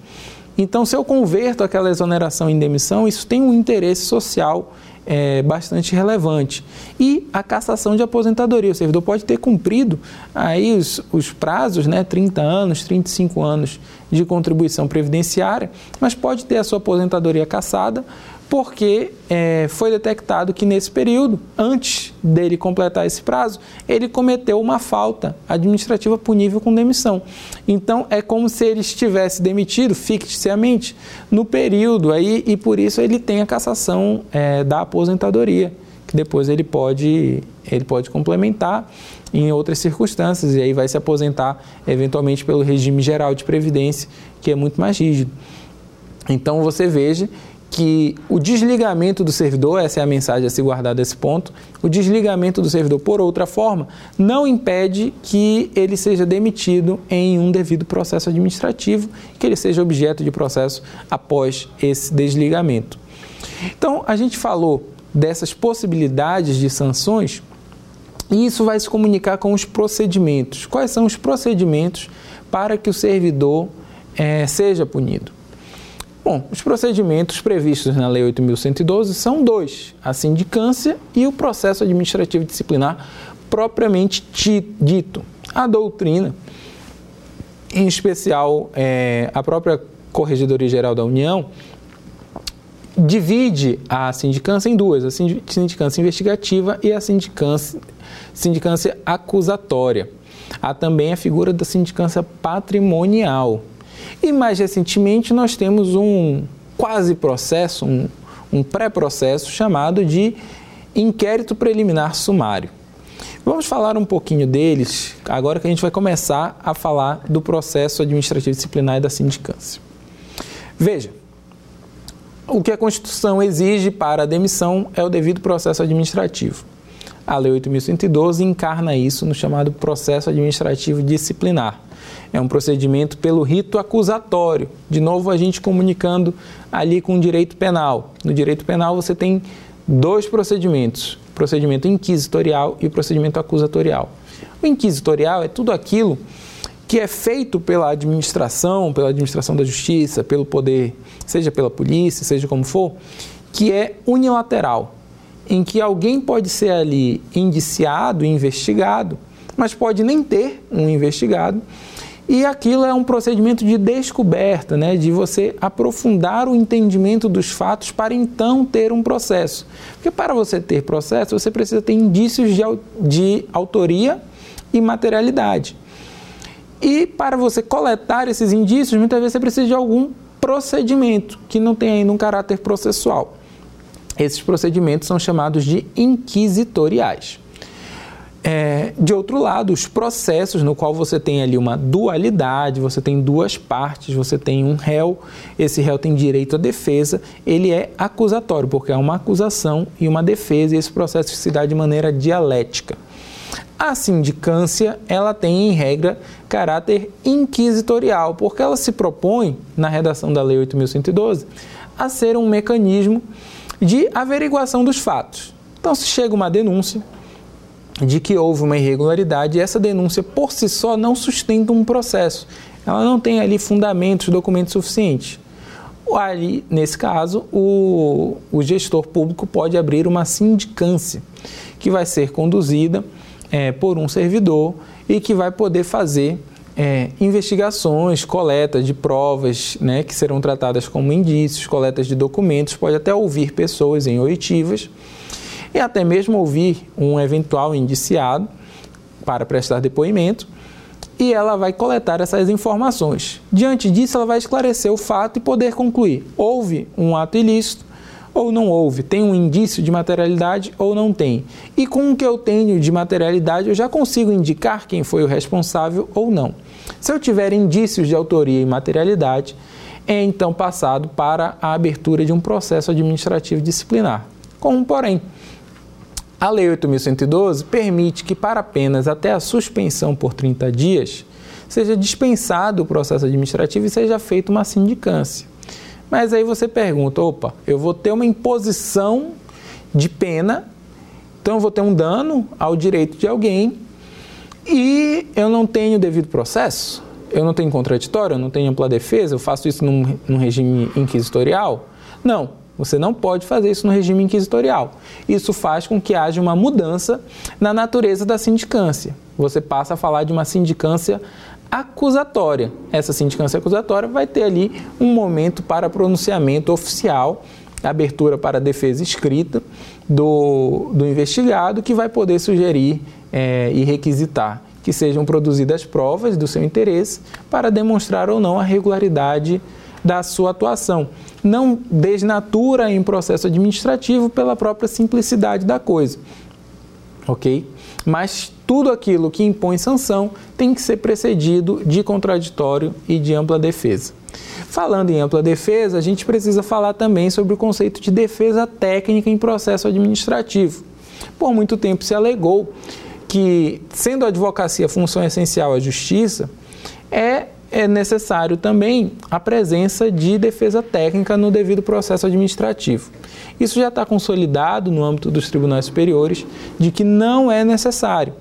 Então, se eu converto aquela exoneração em demissão, isso tem um interesse social é, bastante relevante. E a cassação de aposentadoria. O servidor pode ter cumprido aí os, os prazos, né, 30 anos, 35 anos de contribuição previdenciária, mas pode ter a sua aposentadoria cassada porque é, foi detectado que nesse período, antes dele completar esse prazo, ele cometeu uma falta administrativa punível com demissão. Então é como se ele estivesse demitido ficticiamente no período aí e por isso ele tem a cassação é, da aposentadoria, que depois ele pode ele pode complementar em outras circunstâncias e aí vai se aposentar eventualmente pelo regime geral de previdência, que é muito mais rígido. Então você veja que o desligamento do servidor, essa é a mensagem a se guardar desse ponto, o desligamento do servidor por outra forma não impede que ele seja demitido em um devido processo administrativo, que ele seja objeto de processo após esse desligamento. Então, a gente falou dessas possibilidades de sanções e isso vai se comunicar com os procedimentos. Quais são os procedimentos para que o servidor é, seja punido? Bom, os procedimentos previstos na Lei 8.112 são dois: a sindicância e o processo administrativo disciplinar propriamente dito. A doutrina, em especial é, a própria Corregedoria Geral da União, divide a sindicância em duas: a sindicância investigativa e a sindicância, sindicância acusatória. Há também a figura da sindicância patrimonial. E mais recentemente nós temos um quase processo, um, um pré-processo chamado de inquérito preliminar sumário. Vamos falar um pouquinho deles agora que a gente vai começar a falar do processo administrativo disciplinar e da sindicância. Veja, o que a Constituição exige para a demissão é o devido processo administrativo. A Lei 8.112 encarna isso no chamado processo administrativo disciplinar. É um procedimento pelo rito acusatório. De novo, a gente comunicando ali com o direito penal. No direito penal, você tem dois procedimentos: o procedimento inquisitorial e o procedimento acusatorial. O inquisitorial é tudo aquilo que é feito pela administração, pela administração da justiça, pelo poder, seja pela polícia, seja como for, que é unilateral, em que alguém pode ser ali indiciado, investigado, mas pode nem ter um investigado e aquilo é um procedimento de descoberta, né, de você aprofundar o entendimento dos fatos para então ter um processo. Porque para você ter processo, você precisa ter indícios de, de autoria e materialidade. E para você coletar esses indícios, muitas vezes você precisa de algum procedimento que não tem ainda um caráter processual. Esses procedimentos são chamados de inquisitoriais. É, de outro lado, os processos no qual você tem ali uma dualidade, você tem duas partes, você tem um réu, esse réu tem direito à defesa, ele é acusatório, porque é uma acusação e uma defesa, e esse processo se dá de maneira dialética. A sindicância, ela tem em regra caráter inquisitorial, porque ela se propõe, na redação da Lei 8.112, a ser um mecanismo de averiguação dos fatos. Então, se chega uma denúncia, de que houve uma irregularidade e essa denúncia por si só não sustenta um processo. Ela não tem ali fundamentos, documentos suficientes. Ali, nesse caso, o, o gestor público pode abrir uma sindicância, que vai ser conduzida é, por um servidor e que vai poder fazer é, investigações, coletas de provas, né, que serão tratadas como indícios, coletas de documentos, pode até ouvir pessoas em oitivas e até mesmo ouvir um eventual indiciado para prestar depoimento e ela vai coletar essas informações. Diante disso, ela vai esclarecer o fato e poder concluir: houve um ato ilícito ou não houve, tem um indício de materialidade ou não tem. E com o que eu tenho de materialidade, eu já consigo indicar quem foi o responsável ou não. Se eu tiver indícios de autoria e materialidade, é então passado para a abertura de um processo administrativo disciplinar. Com um porém, a Lei 8.112 permite que, para apenas até a suspensão por 30 dias, seja dispensado o processo administrativo e seja feita uma sindicância. Mas aí você pergunta: opa, eu vou ter uma imposição de pena, então eu vou ter um dano ao direito de alguém e eu não tenho devido processo? Eu não tenho contraditório? Eu não tenho ampla defesa? Eu faço isso num, num regime inquisitorial? Não, você não pode fazer isso no regime inquisitorial. Isso faz com que haja uma mudança na natureza da sindicância. Você passa a falar de uma sindicância acusatória. Essa sindicância acusatória vai ter ali um momento para pronunciamento oficial, abertura para defesa escrita do, do investigado, que vai poder sugerir é, e requisitar que sejam produzidas provas do seu interesse para demonstrar ou não a regularidade da sua atuação. Não desnatura em processo administrativo pela própria simplicidade da coisa. Ok? Mas tudo aquilo que impõe sanção tem que ser precedido de contraditório e de ampla defesa. Falando em ampla defesa, a gente precisa falar também sobre o conceito de defesa técnica em processo administrativo. Por muito tempo se alegou que, sendo a advocacia função essencial à justiça, é, é necessário também a presença de defesa técnica no devido processo administrativo. Isso já está consolidado no âmbito dos tribunais superiores de que não é necessário.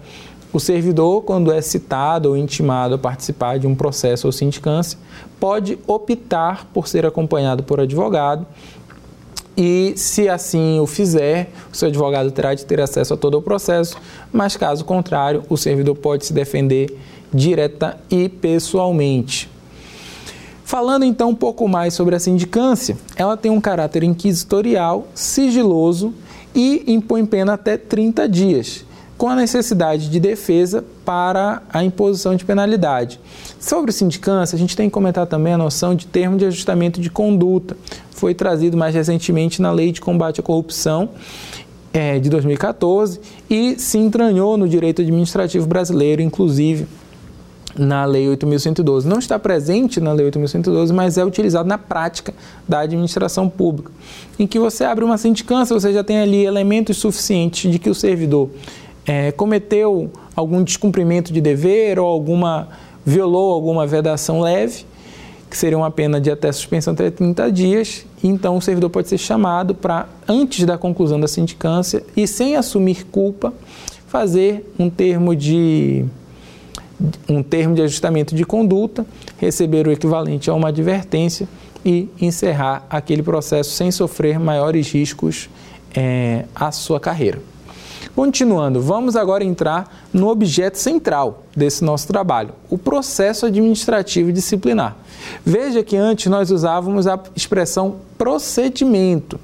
O servidor, quando é citado ou intimado a participar de um processo ou sindicância, pode optar por ser acompanhado por advogado e, se assim o fizer, o seu advogado terá de ter acesso a todo o processo, mas caso contrário, o servidor pode se defender direta e pessoalmente. Falando então um pouco mais sobre a sindicância, ela tem um caráter inquisitorial, sigiloso e impõe pena até 30 dias, com a necessidade de defesa para a imposição de penalidade. Sobre sindicância, a gente tem que comentar também a noção de termo de ajustamento de conduta. Foi trazido mais recentemente na Lei de Combate à Corrupção é, de 2014 e se entranhou no direito administrativo brasileiro, inclusive na Lei 8.112. Não está presente na Lei 8.112, mas é utilizado na prática da administração pública, em que você abre uma sindicância, você já tem ali elementos suficientes de que o servidor é, cometeu algum descumprimento de dever ou alguma violou alguma vedação leve, que seria uma pena de até suspensão até 30 dias, então o servidor pode ser chamado para, antes da conclusão da sindicância e sem assumir culpa, fazer um termo de um termo de ajustamento de conduta, receber o equivalente a uma advertência e encerrar aquele processo sem sofrer maiores riscos é, à sua carreira. Continuando, vamos agora entrar no objeto central desse nosso trabalho, o processo administrativo disciplinar. Veja que antes nós usávamos a expressão procedimento.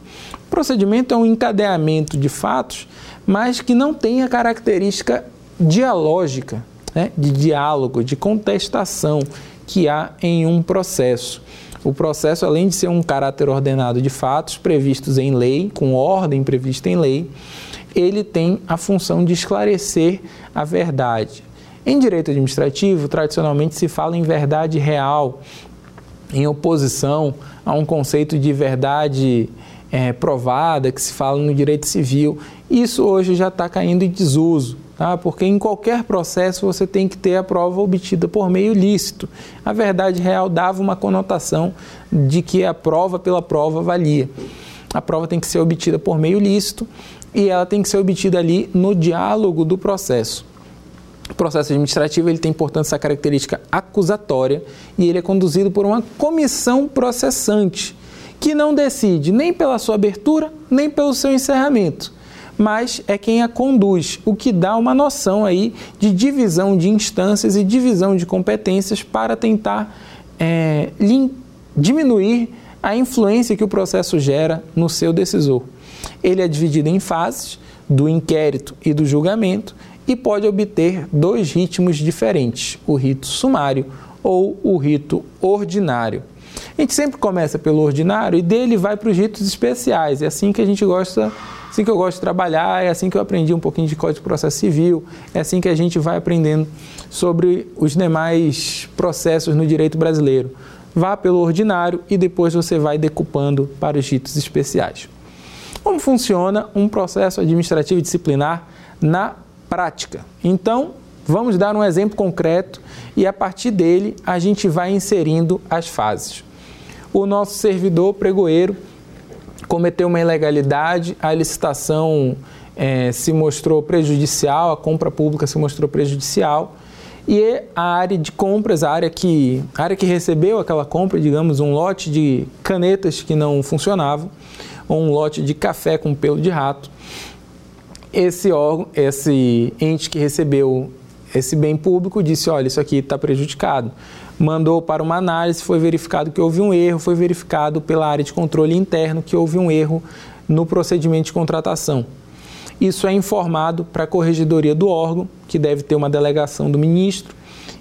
Procedimento é um encadeamento de fatos, mas que não tem a característica dialógica, né, de diálogo, de contestação que há em um processo. O processo, além de ser um caráter ordenado de fatos previstos em lei, com ordem prevista em lei, ele tem a função de esclarecer a verdade. Em direito administrativo, tradicionalmente se fala em verdade real, em oposição a um conceito de verdade é, provada que se fala no direito civil. Isso hoje já está caindo em desuso, tá? porque em qualquer processo você tem que ter a prova obtida por meio lícito. A verdade real dava uma conotação de que a prova pela prova valia. A prova tem que ser obtida por meio lícito e ela tem que ser obtida ali no diálogo do processo. O processo administrativo ele tem, portanto, essa característica acusatória e ele é conduzido por uma comissão processante, que não decide nem pela sua abertura, nem pelo seu encerramento, mas é quem a conduz, o que dá uma noção aí de divisão de instâncias e divisão de competências para tentar é, diminuir a influência que o processo gera no seu decisor. Ele é dividido em fases do inquérito e do julgamento e pode obter dois ritmos diferentes, o rito sumário ou o rito ordinário. A gente sempre começa pelo ordinário e dele vai para os ritos especiais. É assim que a gente gosta, assim que eu gosto de trabalhar, é assim que eu aprendi um pouquinho de Código de Processo Civil, é assim que a gente vai aprendendo sobre os demais processos no direito brasileiro. Vá pelo ordinário e depois você vai decupando para os ritos especiais. Como funciona um processo administrativo disciplinar na prática? Então, vamos dar um exemplo concreto e a partir dele a gente vai inserindo as fases. o nosso servidor pregoeiro cometeu uma ilegalidade, a licitação é, se mostrou prejudicial, a compra pública se mostrou prejudicial e a área de compras, a área que, a área que recebeu aquela compra, digamos, um lote de canetas que não funcionavam, ou um lote de café com pelo de rato, esse órgão, esse ente que recebeu esse bem público disse, olha, isso aqui está prejudicado. Mandou para uma análise, foi verificado que houve um erro, foi verificado pela área de controle interno que houve um erro no procedimento de contratação. Isso é informado para a corregedoria do órgão, que deve ter uma delegação do ministro,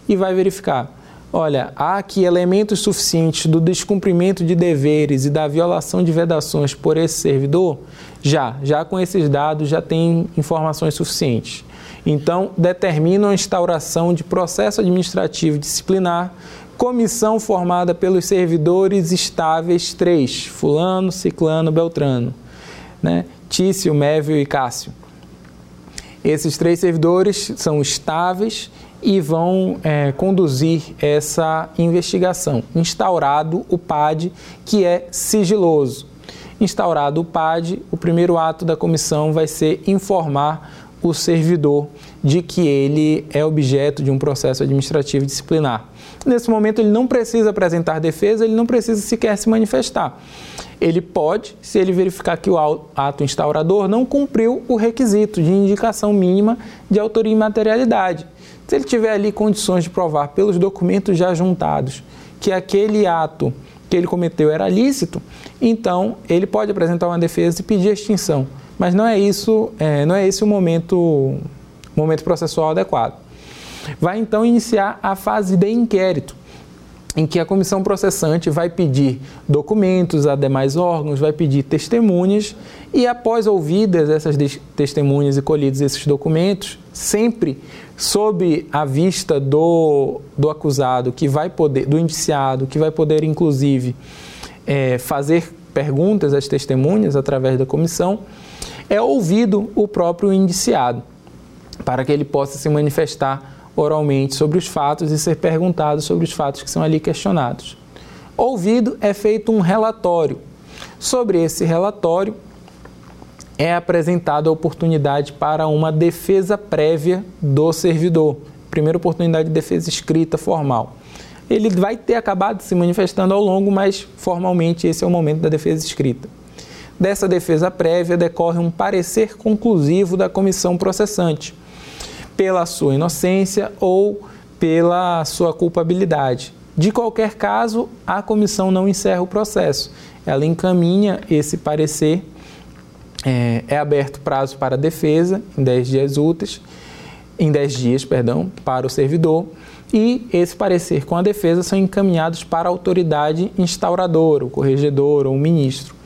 e vai verificar. Olha, há aqui elementos suficientes do descumprimento de deveres e da violação de vedações por esse servidor? Já, já com esses dados já tem informações suficientes. Então, determina a instauração de processo administrativo disciplinar, comissão formada pelos servidores estáveis 3, fulano, ciclano, beltrano, né? Tício, Mévio e Cássio. Esses três servidores são estáveis e vão é, conduzir essa investigação. Instaurado o PAD, que é sigiloso. Instaurado o PAD, o primeiro ato da comissão vai ser informar o servidor de que ele é objeto de um processo administrativo disciplinar. Nesse momento, ele não precisa apresentar defesa, ele não precisa sequer se manifestar. Ele pode, se ele verificar que o ato instaurador não cumpriu o requisito de indicação mínima de autoria e materialidade. Se ele tiver ali condições de provar pelos documentos já juntados que aquele ato que ele cometeu era lícito, então ele pode apresentar uma defesa e pedir extinção. Mas não é isso, é, não é esse o momento, momento processual adequado. Vai então iniciar a fase de inquérito, em que a comissão processante vai pedir documentos a demais órgãos, vai pedir testemunhas e após ouvidas essas testemunhas e colhidos esses documentos, sempre sob a vista do, do acusado que vai poder, do indiciado, que vai poder inclusive é, fazer perguntas às testemunhas através da comissão, é ouvido o próprio indiciado para que ele possa se manifestar oralmente sobre os fatos e ser perguntado sobre os fatos que são ali questionados. Ouvido é feito um relatório. Sobre esse relatório é apresentada a oportunidade para uma defesa prévia do servidor. Primeira oportunidade de defesa escrita formal. Ele vai ter acabado se manifestando ao longo, mas formalmente esse é o momento da defesa escrita. Dessa defesa prévia decorre um parecer conclusivo da comissão processante pela sua inocência ou pela sua culpabilidade. De qualquer caso, a comissão não encerra o processo. Ela encaminha esse parecer, é, é aberto prazo para a defesa em 10 dias úteis, em 10 dias, perdão, para o servidor, e esse parecer com a defesa são encaminhados para a autoridade instauradora, o corregedor ou o ministro.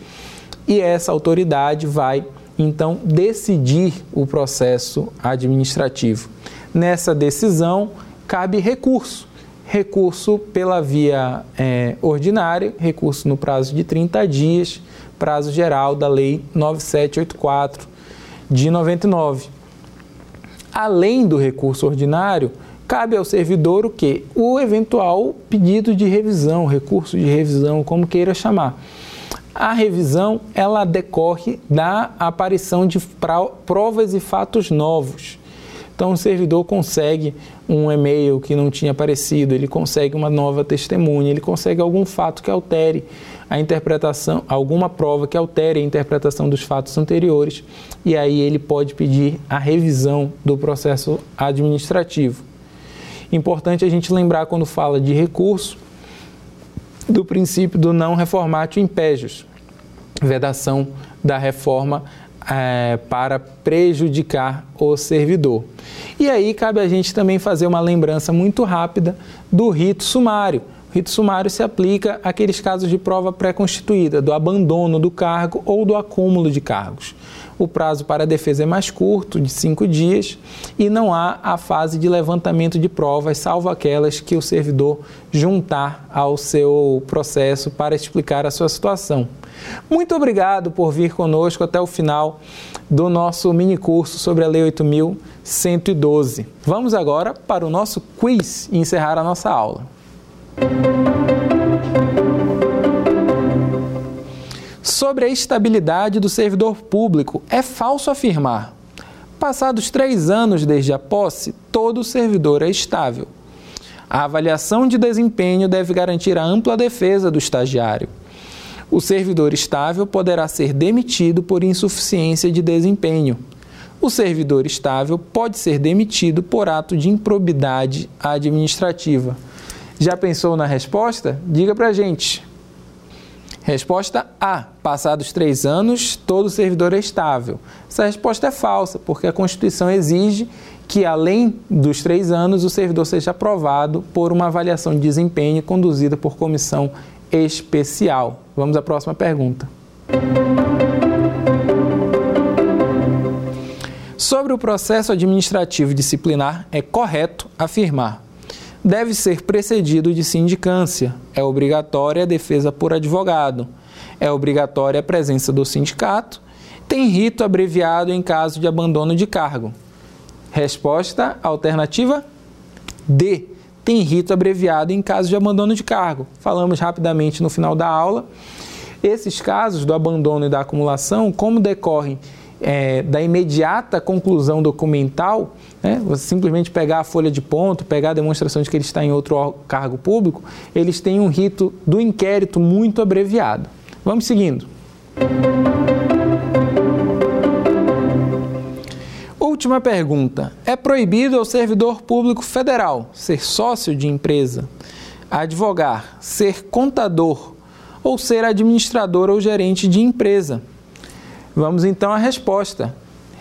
E essa autoridade vai então decidir o processo administrativo. Nessa decisão, cabe recurso. Recurso pela via é, ordinária, recurso no prazo de 30 dias, prazo geral da Lei 9784 de 99. Além do recurso ordinário, cabe ao servidor o que? O eventual pedido de revisão, recurso de revisão, como queira chamar a revisão ela decorre da aparição de provas e fatos novos. Então, o servidor consegue um e-mail que não tinha aparecido, ele consegue uma nova testemunha, ele consegue algum fato que altere a interpretação, alguma prova que altere a interpretação dos fatos anteriores, e aí ele pode pedir a revisão do processo administrativo. Importante a gente lembrar quando fala de recurso do princípio do não reformatio impégios, vedação da reforma é, para prejudicar o servidor. E aí cabe a gente também fazer uma lembrança muito rápida do rito sumário. O rito sumário se aplica àqueles casos de prova pré-constituída, do abandono do cargo ou do acúmulo de cargos o prazo para a defesa é mais curto, de cinco dias, e não há a fase de levantamento de provas, salvo aquelas que o servidor juntar ao seu processo para explicar a sua situação. Muito obrigado por vir conosco até o final do nosso mini curso sobre a Lei 8112. Vamos agora para o nosso quiz e encerrar a nossa aula. Música Sobre a estabilidade do servidor público, é falso afirmar. Passados três anos desde a posse, todo servidor é estável. A avaliação de desempenho deve garantir a ampla defesa do estagiário. O servidor estável poderá ser demitido por insuficiência de desempenho. O servidor estável pode ser demitido por ato de improbidade administrativa. Já pensou na resposta? Diga pra gente. Resposta A: passados três anos, todo servidor é estável. Essa resposta é falsa, porque a Constituição exige que, além dos três anos, o servidor seja aprovado por uma avaliação de desempenho conduzida por comissão especial. Vamos à próxima pergunta. Sobre o processo administrativo disciplinar, é correto afirmar: deve ser precedido de sindicância, é obrigatória a defesa por advogado, é obrigatória a presença do sindicato, tem rito abreviado em caso de abandono de cargo. Resposta alternativa D tem rito abreviado em caso de abandono de cargo. Falamos rapidamente no final da aula. Esses casos do abandono e da acumulação, como decorrem é, da imediata conclusão documental, né, você simplesmente pegar a folha de ponto, pegar a demonstração de que ele está em outro cargo público, eles têm um rito do inquérito muito abreviado. Vamos seguindo. Última pergunta. É proibido ao servidor público federal ser sócio de empresa, advogar, ser contador ou ser administrador ou gerente de empresa? Vamos então à resposta.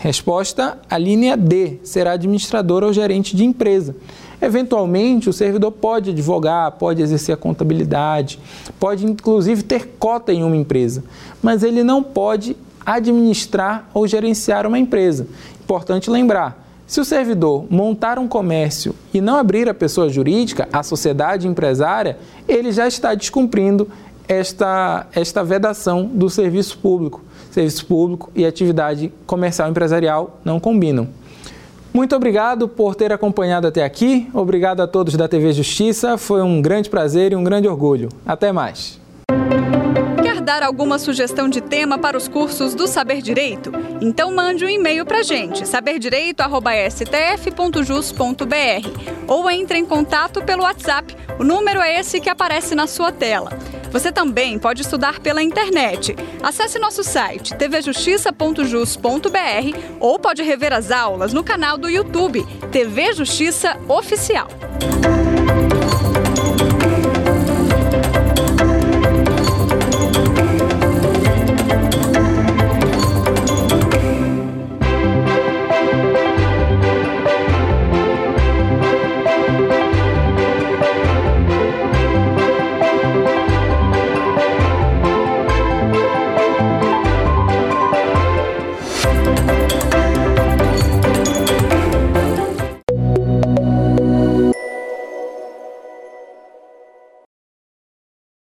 Resposta: a linha D, será administrador ou gerente de empresa. Eventualmente, o servidor pode advogar, pode exercer a contabilidade, pode inclusive ter cota em uma empresa, mas ele não pode administrar ou gerenciar uma empresa. Importante lembrar: se o servidor montar um comércio e não abrir a pessoa jurídica, a sociedade empresária, ele já está descumprindo esta, esta vedação do serviço público. Serviço público e atividade comercial empresarial não combinam. Muito obrigado por ter acompanhado até aqui. Obrigado a todos da TV Justiça. Foi um grande prazer e um grande orgulho. Até mais dar alguma sugestão de tema para os cursos do Saber Direito? Então mande um e-mail para a gente, saberdireito.stf.jus.br ou entre em contato pelo WhatsApp. O número é esse que aparece na sua tela. Você também pode estudar pela internet. Acesse nosso site tvjustiça.jus.br ou pode rever as aulas no canal do YouTube TV Justiça Oficial.